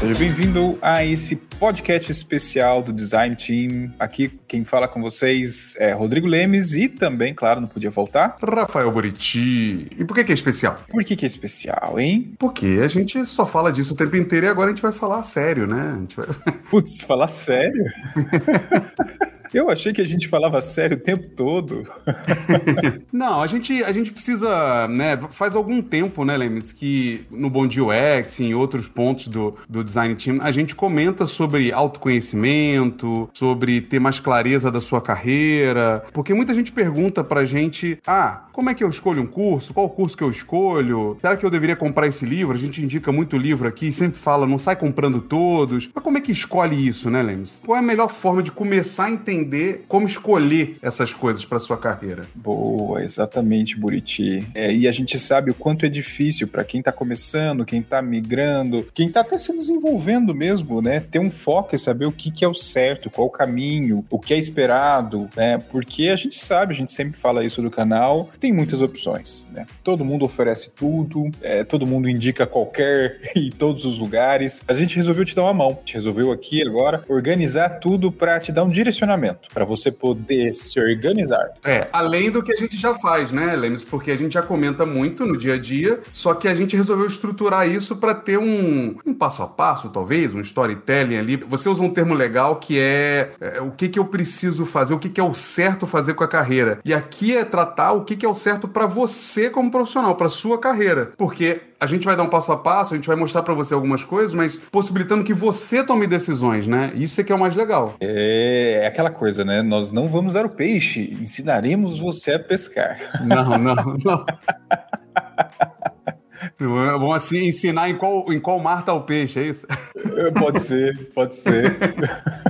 Seja bem-vindo a esse podcast especial do Design Team. Aqui quem fala com vocês é Rodrigo Lemes e também, claro, não podia faltar, Rafael Buriti. E por que, que é especial? Por que, que é especial, hein? Porque a gente só fala disso o tempo inteiro e agora a gente vai falar sério, né? Vai... Putz, falar sério? Eu achei que a gente falava sério o tempo todo. Não, a gente, a gente precisa, né? Faz algum tempo, né, Lemes, que no Bom Dia UX, em outros pontos do, do Design Team, a gente comenta sobre autoconhecimento, sobre ter mais clareza da sua carreira. Porque muita gente pergunta pra gente: ah, como é que eu escolho um curso? Qual curso que eu escolho? Será que eu deveria comprar esse livro? A gente indica muito livro aqui, sempre fala, não sai comprando todos. Mas como é que escolhe isso, né, Lemes? Qual é a melhor forma de começar a entender? Entender como escolher essas coisas para sua carreira. Boa, exatamente, Buriti. É, e a gente sabe o quanto é difícil para quem está começando, quem está migrando, quem está até se desenvolvendo mesmo, né? Ter um foco e saber o que, que é o certo, qual o caminho, o que é esperado, né? Porque a gente sabe, a gente sempre fala isso do canal, tem muitas opções, né? Todo mundo oferece tudo, é, todo mundo indica qualquer em todos os lugares. A gente resolveu te dar uma mão, a gente resolveu aqui agora organizar tudo para te dar um direcionamento para você poder se organizar. É, além do que a gente já faz, né, Lemes? Porque a gente já comenta muito no dia a dia, só que a gente resolveu estruturar isso para ter um, um passo a passo, talvez, um storytelling ali. Você usa um termo legal que é, é o que, que eu preciso fazer, o que, que é o certo fazer com a carreira. E aqui é tratar o que, que é o certo para você como profissional, para sua carreira. Porque a gente vai dar um passo a passo, a gente vai mostrar para você algumas coisas, mas possibilitando que você tome decisões, né? Isso é que é o mais legal. É, é aquela coisa, né? Nós não vamos dar o peixe, ensinaremos você a pescar. Não, não, não. Vamos assim ensinar em qual, em qual mar tá o peixe, é isso? Pode ser, pode ser.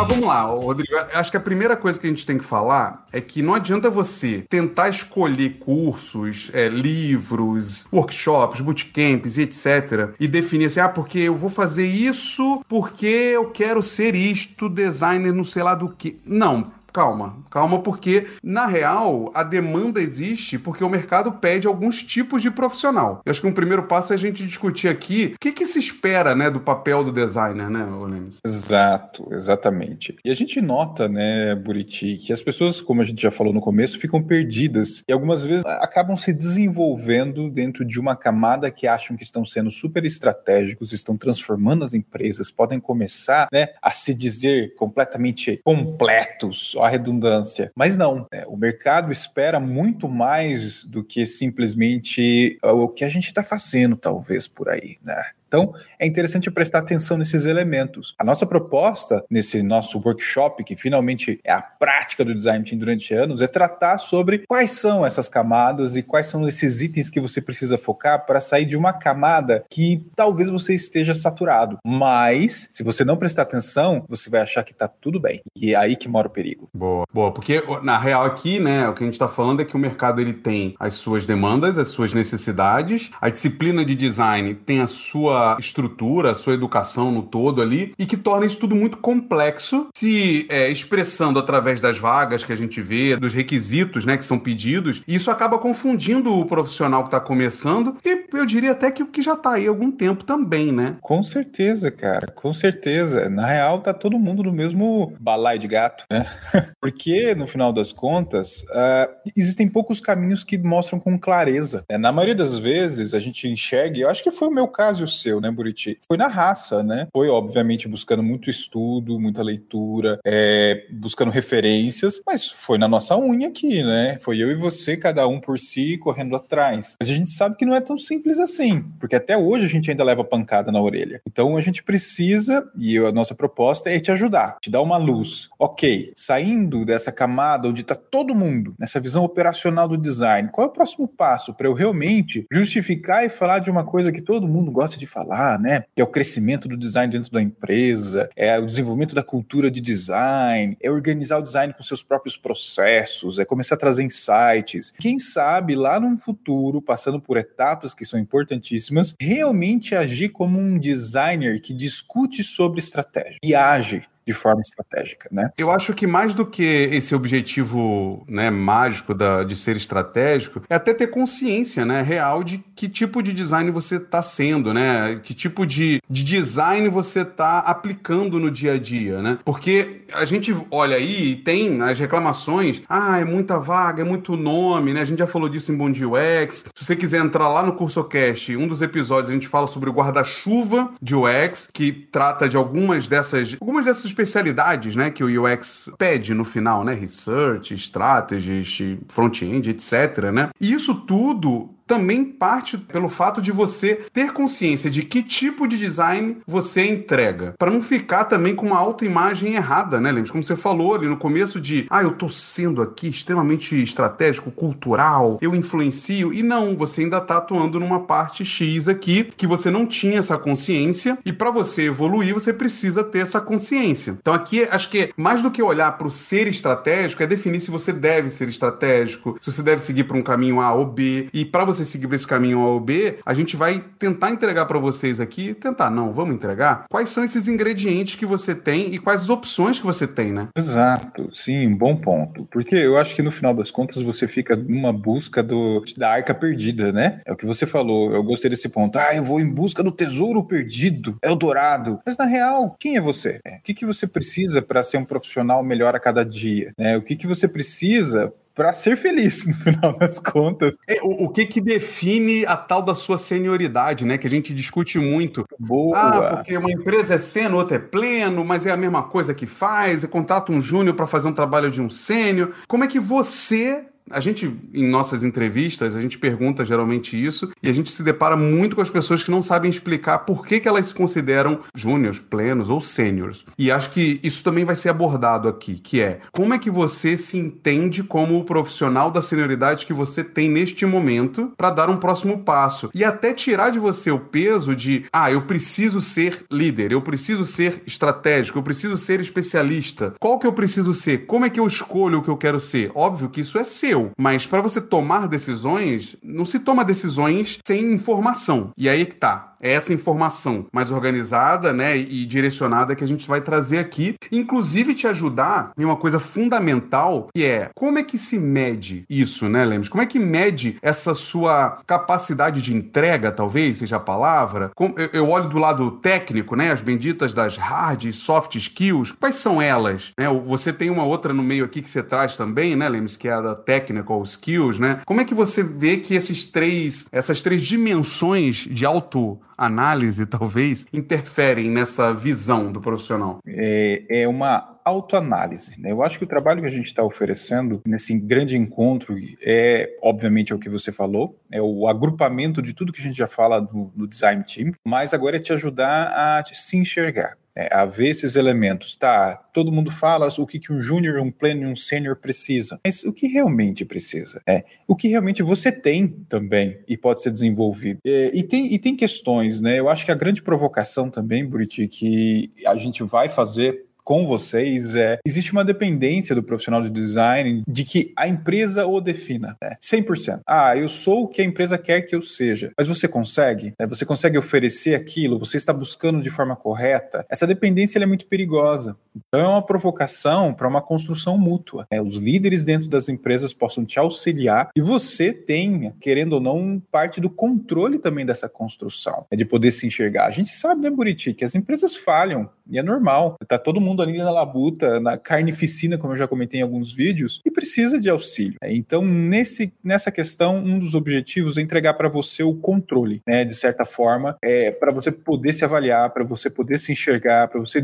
Mas vamos lá, Rodrigo. Acho que a primeira coisa que a gente tem que falar é que não adianta você tentar escolher cursos, é, livros, workshops, bootcamps e etc. e definir assim, ah, porque eu vou fazer isso porque eu quero ser isto, designer, não sei lá do que. Não Calma, calma, porque na real a demanda existe porque o mercado pede alguns tipos de profissional. Eu acho que um primeiro passo é a gente discutir aqui o que, que se espera né, do papel do designer, né, Lemes? Exato, exatamente. E a gente nota, né, Buriti, que as pessoas, como a gente já falou no começo, ficam perdidas e algumas vezes acabam se desenvolvendo dentro de uma camada que acham que estão sendo super estratégicos, estão transformando as empresas, podem começar né, a se dizer completamente completos a redundância. Mas não, né? o mercado espera muito mais do que simplesmente o que a gente está fazendo, talvez, por aí, né? Então, é interessante prestar atenção nesses elementos. A nossa proposta nesse nosso workshop, que finalmente é a prática do design team durante anos, é tratar sobre quais são essas camadas e quais são esses itens que você precisa focar para sair de uma camada que talvez você esteja saturado. Mas, se você não prestar atenção, você vai achar que está tudo bem. E é aí que mora o perigo. Boa, boa. Porque, na real, aqui, né, o que a gente está falando é que o mercado ele tem as suas demandas, as suas necessidades, a disciplina de design tem a sua estrutura, a sua educação no todo ali, e que torna isso tudo muito complexo, se é, expressando através das vagas que a gente vê, dos requisitos né, que são pedidos, e isso acaba confundindo o profissional que está começando, e eu diria até que o que já está aí há algum tempo também, né? Com certeza, cara, com certeza. Na real, tá todo mundo no mesmo balaio de gato, né? Porque, no final das contas, uh, existem poucos caminhos que mostram com clareza. Né? Na maioria das vezes, a gente enxerga, eu acho que foi o meu caso e o seu, aconteceu, né, Buriti? Foi na raça, né? Foi, obviamente, buscando muito estudo, muita leitura, é, buscando referências, mas foi na nossa unha aqui, né? Foi eu e você, cada um por si, correndo atrás. Mas a gente sabe que não é tão simples assim, porque até hoje a gente ainda leva pancada na orelha. Então a gente precisa, e a nossa proposta é te ajudar, te dar uma luz. Ok, saindo dessa camada onde está todo mundo, nessa visão operacional do design, qual é o próximo passo para eu realmente justificar e falar de uma coisa que todo mundo gosta de falar? Falar, né? Que é o crescimento do design dentro da empresa, é o desenvolvimento da cultura de design, é organizar o design com seus próprios processos, é começar a trazer insights. Quem sabe lá no futuro, passando por etapas que são importantíssimas, realmente agir como um designer que discute sobre estratégia e age de forma estratégica, né? Eu acho que mais do que esse objetivo né, mágico da, de ser estratégico, é até ter consciência né, real de que tipo de design você está sendo, né? Que tipo de, de design você está aplicando no dia a dia, né? Porque a gente olha aí e tem as reclamações, ah, é muita vaga, é muito nome, né? A gente já falou disso em Bom Dia UX. Se você quiser entrar lá no CursoCast, um dos episódios a gente fala sobre o guarda-chuva de UX, que trata de algumas dessas, algumas dessas especialidades, né, que o UX pede no final, né? Research, strategies, front-end, etc, né? E isso tudo também parte pelo fato de você ter consciência de que tipo de design você entrega, para não ficar também com uma autoimagem errada, né, Lemos? Como você falou ali no começo de, ah, eu tô sendo aqui extremamente estratégico, cultural, eu influencio, e não, você ainda tá atuando numa parte X aqui que você não tinha essa consciência, e para você evoluir, você precisa ter essa consciência. Então aqui acho que mais do que olhar para o ser estratégico, é definir se você deve ser estratégico, se você deve seguir para um caminho A ou B, e para você você seguir esse caminho A ou B, a gente vai tentar entregar para vocês aqui, tentar não, vamos entregar, quais são esses ingredientes que você tem e quais as opções que você tem, né? Exato, sim, bom ponto. Porque eu acho que no final das contas você fica numa busca do, da arca perdida, né? É o que você falou, eu gostei desse ponto. Ah, eu vou em busca do tesouro perdido, é o dourado. Mas na real, quem é você? É, o que, que você precisa para ser um profissional melhor a cada dia? Né? O que, que você precisa para ser feliz, no final das contas. É, o, o, que que define a tal da sua senioridade, né? Que a gente discute muito. Boa. Ah, porque uma empresa é sênior, outra é pleno, mas é a mesma coisa que faz, e contrata um júnior para fazer um trabalho de um sênior. Como é que você a gente, em nossas entrevistas, a gente pergunta geralmente isso e a gente se depara muito com as pessoas que não sabem explicar por que, que elas se consideram júniors, plenos ou sêniors. E acho que isso também vai ser abordado aqui, que é como é que você se entende como o profissional da senioridade que você tem neste momento para dar um próximo passo e até tirar de você o peso de, ah, eu preciso ser líder, eu preciso ser estratégico, eu preciso ser especialista. Qual que eu preciso ser? Como é que eu escolho o que eu quero ser? Óbvio que isso é seu Mas para você tomar decisões, não se toma decisões sem informação. E aí que tá é essa informação mais organizada, né, e direcionada que a gente vai trazer aqui, inclusive te ajudar em uma coisa fundamental, que é como é que se mede isso, né, Lemos? Como é que mede essa sua capacidade de entrega, talvez seja a palavra? Eu olho do lado técnico, né, as benditas das hard e soft skills, quais são elas? Né, você tem uma outra no meio aqui que você traz também, né, Lemos, que é a da technical skills, né? Como é que você vê que esses três, essas três dimensões de auto análise, talvez, interferem nessa visão do profissional? É, é uma autoanálise. Né? Eu acho que o trabalho que a gente está oferecendo nesse grande encontro é, obviamente, é o que você falou, é o agrupamento de tudo que a gente já fala no, no design team, mas agora é te ajudar a se enxergar é, a ver esses elementos. Tá, todo mundo fala o que, que um júnior, um pleno e um sênior precisa. Mas o que realmente precisa? É, o que realmente você tem também e pode ser desenvolvido. É, e, tem, e tem questões, né? Eu acho que a grande provocação também, Buriti, que a gente vai fazer com vocês é existe uma dependência do profissional de design de que a empresa o defina, né? 100%. Ah, eu sou o que a empresa quer que eu seja. Mas você consegue? Né? Você consegue oferecer aquilo? Você está buscando de forma correta? Essa dependência é muito perigosa. Então é uma provocação para uma construção mútua. Né? Os líderes dentro das empresas possam te auxiliar e você tenha, querendo ou não, parte do controle também dessa construção, né? de poder se enxergar. A gente sabe, né, Buriti, que as empresas falham e é normal. Tá todo mundo ali na labuta, na carnificina, como eu já comentei em alguns vídeos, e precisa de auxílio. Né? Então, nesse, nessa questão, um dos objetivos é entregar para você o controle, né? De certa forma, é, para você poder se avaliar, para você poder se enxergar, para você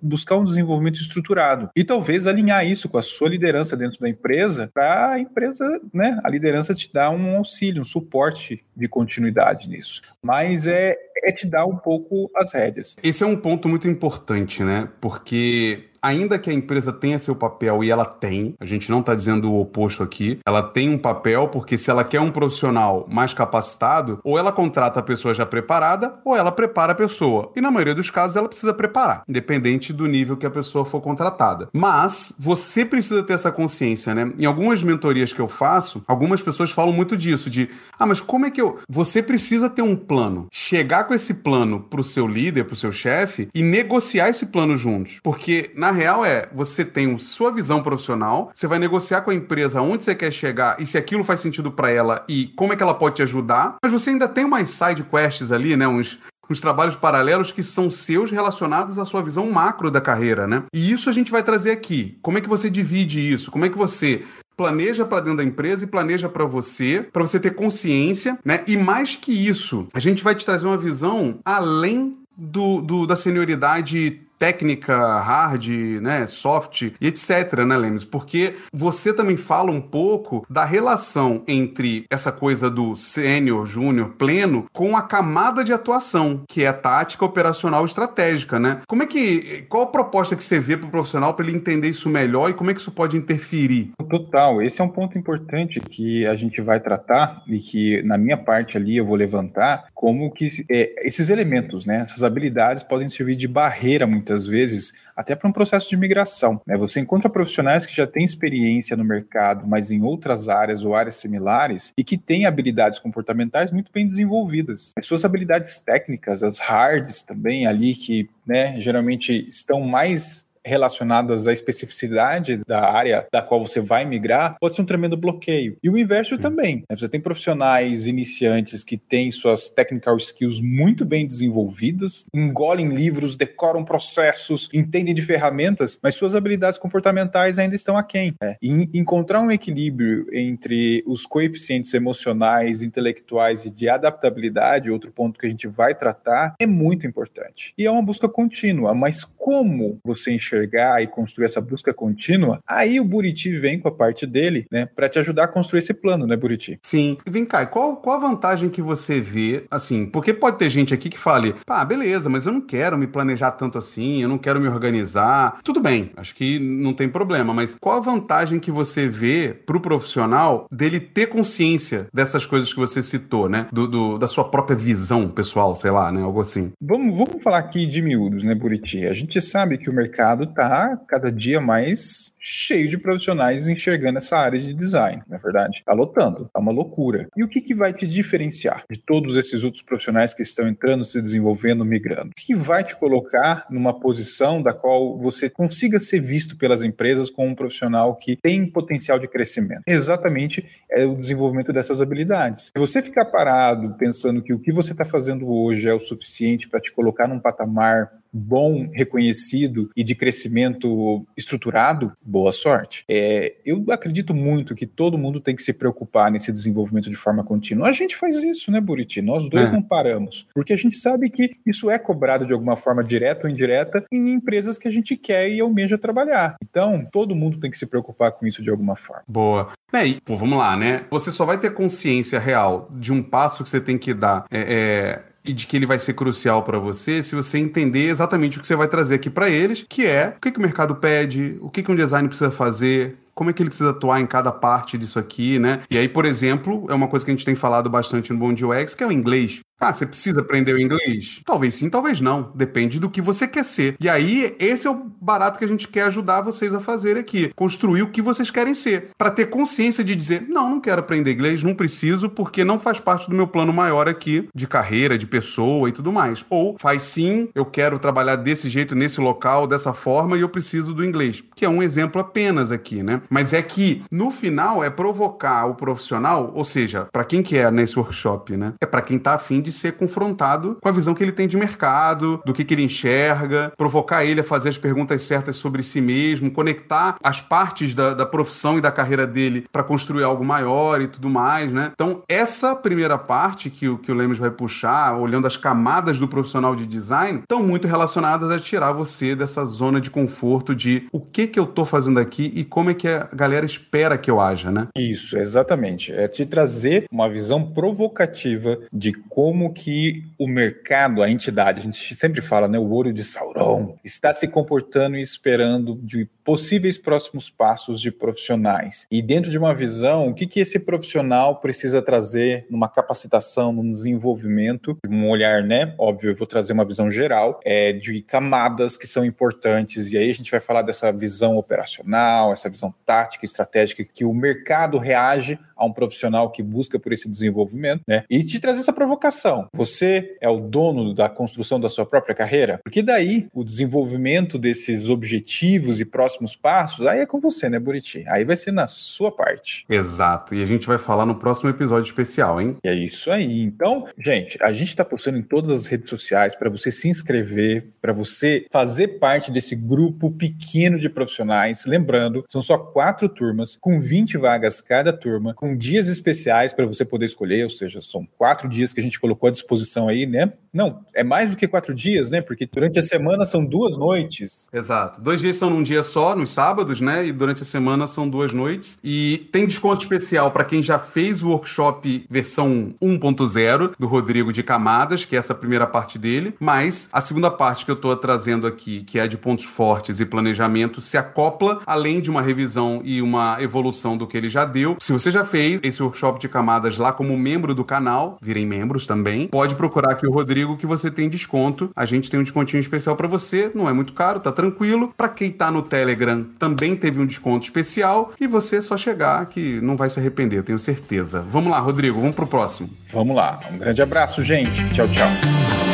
buscar um desenvolvimento estruturado. E talvez alinhar isso com a sua liderança dentro da empresa, para a empresa, né? A liderança te dar um auxílio, um suporte de continuidade nisso. Mas é, é te dar um pouco as rédeas. Esse é um ponto muito importante, né? Porque e ainda que a empresa tenha seu papel e ela tem, a gente não está dizendo o oposto aqui, ela tem um papel porque se ela quer um profissional mais capacitado, ou ela contrata a pessoa já preparada, ou ela prepara a pessoa. E na maioria dos casos ela precisa preparar, independente do nível que a pessoa for contratada. Mas você precisa ter essa consciência, né? Em algumas mentorias que eu faço, algumas pessoas falam muito disso, de ah, mas como é que eu. Você precisa ter um plano. Chegar com esse plano pro seu líder, pro seu chefe e negociar esse plano juntos. Porque, na Real é, você tem sua visão profissional, você vai negociar com a empresa onde você quer chegar e se aquilo faz sentido para ela e como é que ela pode te ajudar, mas você ainda tem umas side quests ali, né, uns uns trabalhos paralelos que são seus relacionados à sua visão macro da carreira, né? E isso a gente vai trazer aqui. Como é que você divide isso? Como é que você planeja para dentro da empresa e planeja para você, para você ter consciência, né? E mais que isso, a gente vai te trazer uma visão além do, do da senioridade técnica, hard, né, soft e etc, né, Lemes? Porque você também fala um pouco da relação entre essa coisa do sênior, júnior, pleno com a camada de atuação, que é a tática operacional estratégica, né? Como é que qual a proposta que você vê para o profissional para ele entender isso melhor e como é que isso pode interferir? Total, esse é um ponto importante que a gente vai tratar e que na minha parte ali eu vou levantar como que é, esses elementos, né, essas habilidades podem servir de barreira muitas muitas vezes, até para um processo de migração. Né? Você encontra profissionais que já têm experiência no mercado, mas em outras áreas ou áreas similares, e que têm habilidades comportamentais muito bem desenvolvidas. As suas habilidades técnicas, as hards também ali, que né, geralmente estão mais relacionadas à especificidade da área da qual você vai migrar, pode ser um tremendo bloqueio. E o inverso Sim. também. Né? Você tem profissionais iniciantes que têm suas technical skills muito bem desenvolvidas, engolem livros, decoram processos, entendem de ferramentas, mas suas habilidades comportamentais ainda estão aquém. Né? E encontrar um equilíbrio entre os coeficientes emocionais, intelectuais e de adaptabilidade, outro ponto que a gente vai tratar, é muito importante. E é uma busca contínua, mas como você enxerga enxergar e construir essa busca contínua, aí o Buriti vem com a parte dele, né, para te ajudar a construir esse plano, né, Buriti? Sim. E vem cá, qual, qual a vantagem que você vê, assim, porque pode ter gente aqui que fale, pá, beleza, mas eu não quero me planejar tanto assim, eu não quero me organizar. Tudo bem, acho que não tem problema, mas qual a vantagem que você vê pro profissional dele ter consciência dessas coisas que você citou, né? Do, do, da sua própria visão pessoal, sei lá, né? Algo assim. Vamos, vamos falar aqui de miúdos, né, Buriti? A gente sabe que o mercado está cada dia mais cheio de profissionais enxergando essa área de design, na é verdade. Está lotando, tá uma loucura. E o que, que vai te diferenciar de todos esses outros profissionais que estão entrando, se desenvolvendo, migrando? O que vai te colocar numa posição da qual você consiga ser visto pelas empresas como um profissional que tem potencial de crescimento? Exatamente é o desenvolvimento dessas habilidades. Se você ficar parado pensando que o que você está fazendo hoje é o suficiente para te colocar num patamar bom, reconhecido e de crescimento estruturado, boa sorte. É, eu acredito muito que todo mundo tem que se preocupar nesse desenvolvimento de forma contínua. A gente faz isso, né, Buriti? Nós dois é. não paramos, porque a gente sabe que isso é cobrado de alguma forma direta ou indireta em empresas que a gente quer e almeja trabalhar. Então, todo mundo tem que se preocupar com isso de alguma forma. Boa. É, e, pô, vamos lá, né? Você só vai ter consciência real de um passo que você tem que dar é, é e de que ele vai ser crucial para você se você entender exatamente o que você vai trazer aqui para eles, que é o que, que o mercado pede, o que, que um design precisa fazer, como é que ele precisa atuar em cada parte disso aqui, né? E aí, por exemplo, é uma coisa que a gente tem falado bastante no Bom UX, que é o inglês. Ah, você precisa aprender o inglês? Talvez sim, talvez não. Depende do que você quer ser. E aí, esse é o barato que a gente quer ajudar vocês a fazer aqui. Construir o que vocês querem ser. para ter consciência de dizer, não, não quero aprender inglês, não preciso, porque não faz parte do meu plano maior aqui, de carreira, de pessoa e tudo mais. Ou faz sim, eu quero trabalhar desse jeito, nesse local, dessa forma, e eu preciso do inglês. Que é um exemplo apenas aqui, né? Mas é que, no final, é provocar o profissional, ou seja, para quem que é nesse workshop, né? É para quem tá afim de ser confrontado com a visão que ele tem de mercado, do que, que ele enxerga, provocar ele a fazer as perguntas certas sobre si mesmo, conectar as partes da, da profissão e da carreira dele para construir algo maior e tudo mais, né? Então, essa primeira parte que o, que o Lemes vai puxar, olhando as camadas do profissional de design, estão muito relacionadas a tirar você dessa zona de conforto de o que que eu tô fazendo aqui e como é que a galera espera que eu haja, né? Isso, exatamente. É te trazer uma visão provocativa de como que o mercado, a entidade, a gente sempre fala, né, o olho de Sauron, está se comportando e esperando de possíveis próximos passos de profissionais. E dentro de uma visão, o que, que esse profissional precisa trazer numa capacitação, num desenvolvimento, um olhar, né? Óbvio, eu vou trazer uma visão geral é, de camadas que são importantes. E aí a gente vai falar dessa visão operacional, essa visão tática, estratégica, que o mercado reage a um profissional que busca por esse desenvolvimento, né? E te trazer essa provocação. Você é o dono da construção da sua própria carreira? Porque daí o desenvolvimento desses objetivos e próximos passos, aí é com você, né, Buriti? Aí vai ser na sua parte. Exato. E a gente vai falar no próximo episódio especial, hein? E é isso aí. Então, gente, a gente está postando em todas as redes sociais para você se inscrever, para você fazer parte desse grupo pequeno de profissionais. Lembrando, são só quatro turmas, com 20 vagas cada turma, com dias especiais para você poder escolher, ou seja, são quatro dias que a gente colocou à disposição aí, né? Não, é mais do que quatro dias, né? Porque durante a semana são duas noites. Exato. Dois dias são num dia só, nos sábados, né? E durante a semana são duas noites. E tem desconto especial para quem já fez o workshop versão 1.0 do Rodrigo de Camadas, que é essa primeira parte dele. Mas a segunda parte que eu estou trazendo aqui, que é de pontos fortes e planejamento, se acopla, além de uma revisão e uma evolução do que ele já deu. Se você já fez esse workshop de camadas lá como membro do canal, virem membros também, pode procurar aqui o Rodrigo que você tem desconto. A gente tem um descontinho especial para você, não é muito caro, tá tranquilo. Para quem tá no Telegram, também teve um desconto especial e você só chegar que não vai se arrepender, tenho certeza. Vamos lá, Rodrigo, vamos pro próximo. Vamos lá. Um grande abraço, gente. Tchau, tchau.